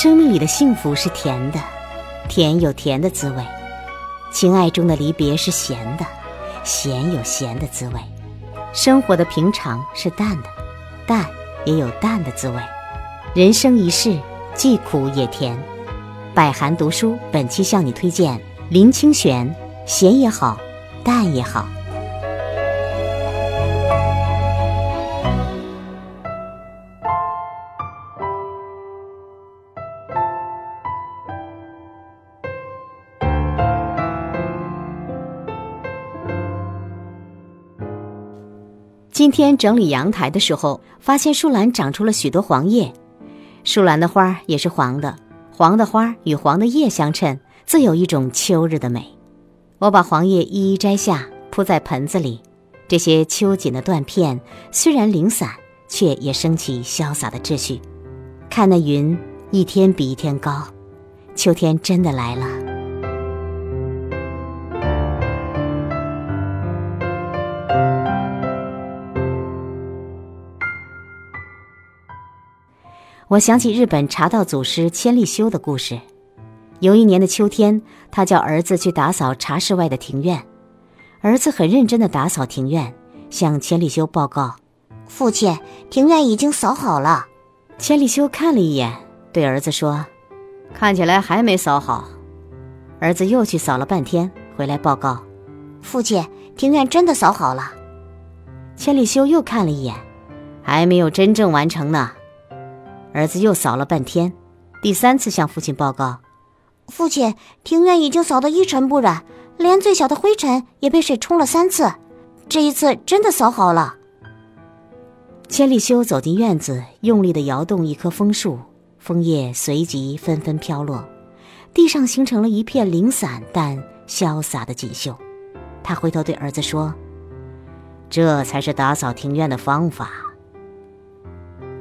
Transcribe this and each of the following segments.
生命里的幸福是甜的，甜有甜的滋味；情爱中的离别是咸的，咸有咸的滋味。生活的平常是淡的，淡也有淡的滋味。人生一世，既苦也甜。百寒读书本期向你推荐林清玄，咸也好，淡也好。今天整理阳台的时候，发现树兰长出了许多黄叶。树兰的花也是黄的，黄的花与黄的叶相衬，自有一种秋日的美。我把黄叶一一摘下，铺在盆子里。这些秋锦的断片虽然零散，却也升起潇洒的秩序。看那云，一天比一天高，秋天真的来了。我想起日本茶道祖师千利休的故事。有一年的秋天，他叫儿子去打扫茶室外的庭院。儿子很认真地打扫庭院，向千利休报告：“父亲，庭院已经扫好了。”千利休看了一眼，对儿子说：“看起来还没扫好。”儿子又去扫了半天，回来报告：“父亲，庭院真的扫好了。”千利休又看了一眼，还没有真正完成呢。儿子又扫了半天，第三次向父亲报告：“父亲，庭院已经扫得一尘不染，连最小的灰尘也被水冲了三次。这一次真的扫好了。”千利休走进院子，用力地摇动一棵枫树，枫叶随即纷纷飘落，地上形成了一片零散但潇洒的锦绣。他回头对儿子说：“这才是打扫庭院的方法。”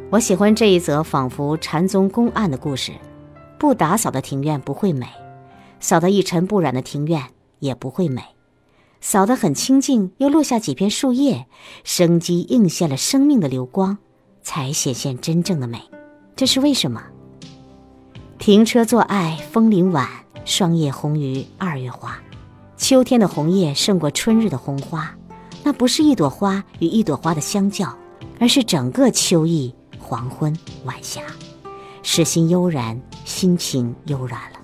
我喜欢这一则仿佛禅宗公案的故事。不打扫的庭院不会美，扫得一尘不染的庭院也不会美。扫得很清净，又落下几片树叶，生机映现了生命的流光，才显现真正的美。这是为什么？停车坐爱，枫林晚，霜叶红于二月花。秋天的红叶胜过春日的红花，那不是一朵花与一朵花的相较，而是整个秋意。黄昏晚霞，使心悠然，心情悠然了。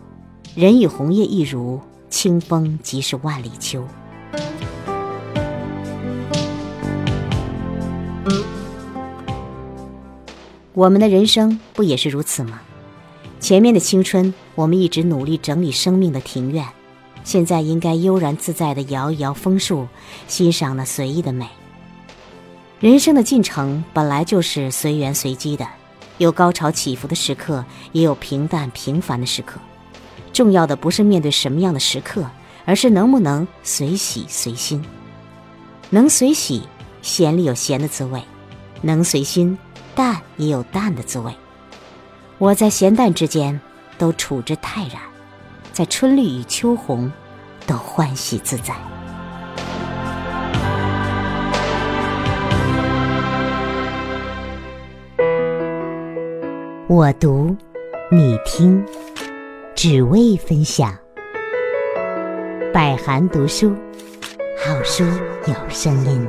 人与红叶一如，清风即是万里秋。我们的人生不也是如此吗？前面的青春，我们一直努力整理生命的庭院，现在应该悠然自在的摇一摇枫树，欣赏那随意的美。人生的进程本来就是随缘随机的，有高潮起伏的时刻，也有平淡平凡的时刻。重要的不是面对什么样的时刻，而是能不能随喜随心。能随喜，咸里有咸的滋味；能随心，淡也有淡的滋味。我在咸淡之间都处之泰然，在春绿与秋红都欢喜自在。我读，你听，只为分享。百寒读书，好书有声音。